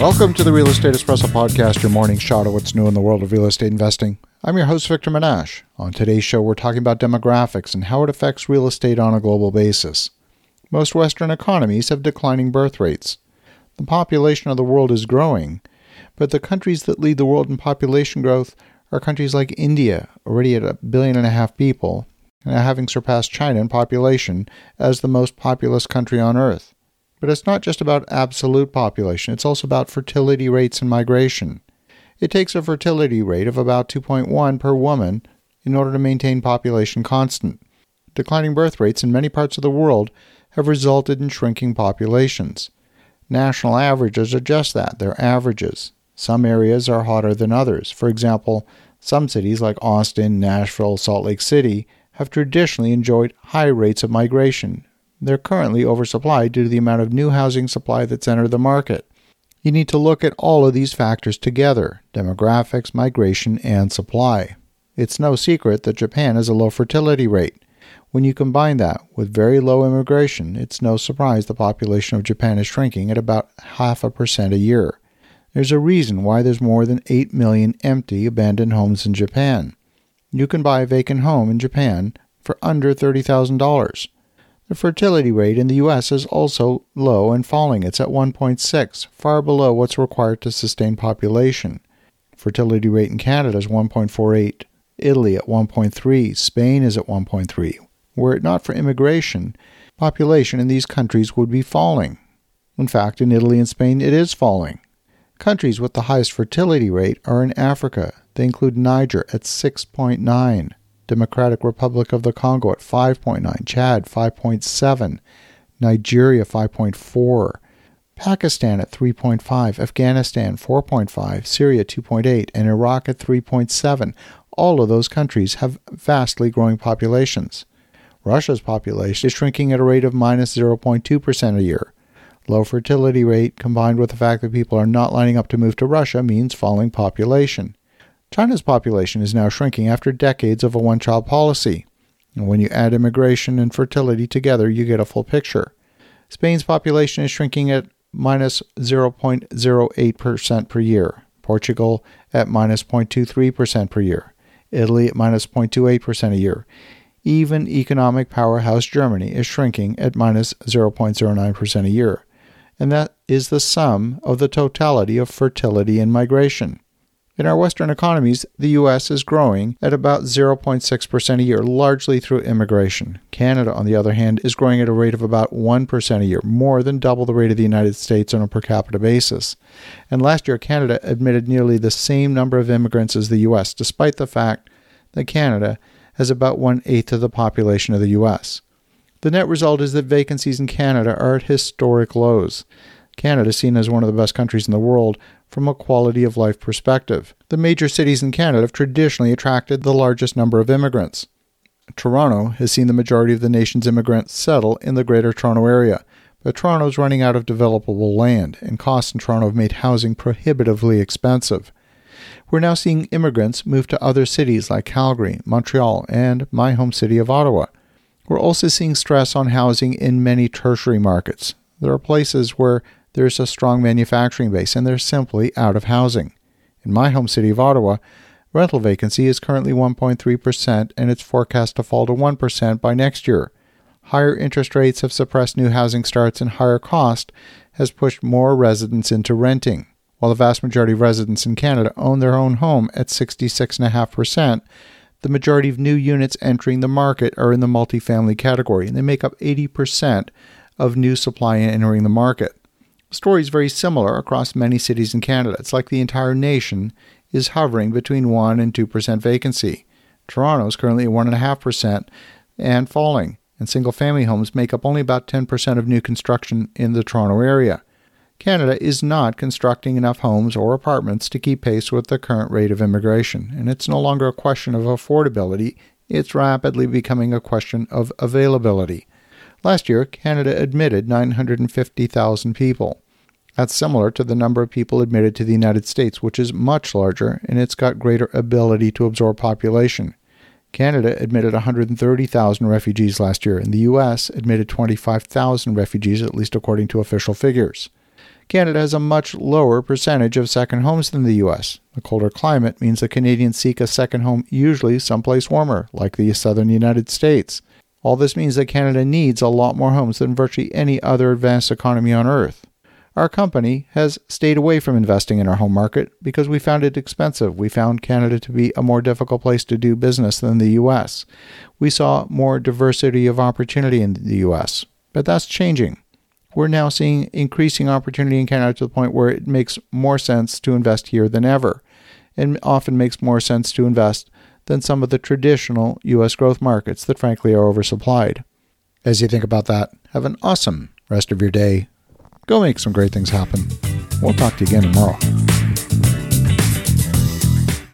Welcome to the Real Estate Espresso Podcast, your morning shot of what's new in the world of real estate investing. I'm your host, Victor Menasce. On today's show, we're talking about demographics and how it affects real estate on a global basis. Most Western economies have declining birth rates. The population of the world is growing, but the countries that lead the world in population growth are countries like India, already at a billion and a half people, and having surpassed China in population as the most populous country on earth. But it's not just about absolute population, it's also about fertility rates and migration. It takes a fertility rate of about 2.1 per woman in order to maintain population constant. Declining birth rates in many parts of the world have resulted in shrinking populations. National averages are just that, they're averages. Some areas are hotter than others. For example, some cities like Austin, Nashville, Salt Lake City have traditionally enjoyed high rates of migration, they're currently oversupplied due to the amount of new housing supply that's entered the market. You need to look at all of these factors together demographics, migration, and supply. It's no secret that Japan has a low fertility rate. When you combine that with very low immigration, it's no surprise the population of Japan is shrinking at about half a percent a year. There's a reason why there's more than 8 million empty abandoned homes in Japan. You can buy a vacant home in Japan for under $30,000. The fertility rate in the U.S. is also low and falling. It's at 1.6, far below what's required to sustain population. Fertility rate in Canada is 1.48, Italy at 1.3, Spain is at 1.3. Were it not for immigration, population in these countries would be falling. In fact, in Italy and Spain, it is falling. Countries with the highest fertility rate are in Africa. They include Niger at 6.9, Democratic Republic of the Congo at 5.9, Chad 5.7, Nigeria 5.4, Pakistan at 3.5, Afghanistan 4.5, Syria 2.8, and Iraq at 3.7. All of those countries have vastly growing populations. Russia's population is shrinking at a rate of minus 0.2% a year. Low fertility rate combined with the fact that people are not lining up to move to Russia means falling population. China's population is now shrinking after decades of a one child policy. And when you add immigration and fertility together, you get a full picture. Spain's population is shrinking at minus 0.08% per year, Portugal at minus 0.23% per year, Italy at minus 0.28% a year. Even economic powerhouse Germany is shrinking at minus 0.09% a year. And that is the sum of the totality of fertility and migration. In our Western economies, the U.S. is growing at about 0.6% a year, largely through immigration. Canada, on the other hand, is growing at a rate of about 1% a year, more than double the rate of the United States on a per capita basis. And last year, Canada admitted nearly the same number of immigrants as the U.S., despite the fact that Canada has about one eighth of the population of the U.S. The net result is that vacancies in Canada are at historic lows. Canada seen as one of the best countries in the world from a quality of life perspective. The major cities in Canada have traditionally attracted the largest number of immigrants. Toronto has seen the majority of the nation's immigrants settle in the Greater Toronto Area, but Toronto is running out of developable land, and costs in Toronto have made housing prohibitively expensive. We're now seeing immigrants move to other cities like Calgary, Montreal, and my home city of Ottawa. We're also seeing stress on housing in many tertiary markets. There are places where there's a strong manufacturing base and they're simply out of housing. In my home city of Ottawa, rental vacancy is currently 1.3% and it's forecast to fall to 1% by next year. Higher interest rates have suppressed new housing starts and higher cost has pushed more residents into renting. While the vast majority of residents in Canada own their own home at 66.5%, the majority of new units entering the market are in the multifamily category, and they make up 80% of new supply entering the market. Is very similar across many cities in Canada. It's like the entire nation is hovering between 1 and 2% vacancy. Toronto is currently at 1.5% and falling, and single family homes make up only about 10% of new construction in the Toronto area. Canada is not constructing enough homes or apartments to keep pace with the current rate of immigration, and it's no longer a question of affordability, it's rapidly becoming a question of availability. Last year, Canada admitted 950,000 people. That's similar to the number of people admitted to the United States, which is much larger and it's got greater ability to absorb population. Canada admitted 130,000 refugees last year, and the U.S. admitted 25,000 refugees, at least according to official figures. Canada has a much lower percentage of second homes than the US. The colder climate means that Canadians seek a second home usually someplace warmer, like the southern United States. All this means that Canada needs a lot more homes than virtually any other advanced economy on earth. Our company has stayed away from investing in our home market because we found it expensive. We found Canada to be a more difficult place to do business than the US. We saw more diversity of opportunity in the US, but that's changing we're now seeing increasing opportunity in Canada to the point where it makes more sense to invest here than ever, and often makes more sense to invest than some of the traditional U.S. growth markets that frankly are oversupplied. As you think about that, have an awesome rest of your day. Go make some great things happen. We'll talk to you again tomorrow.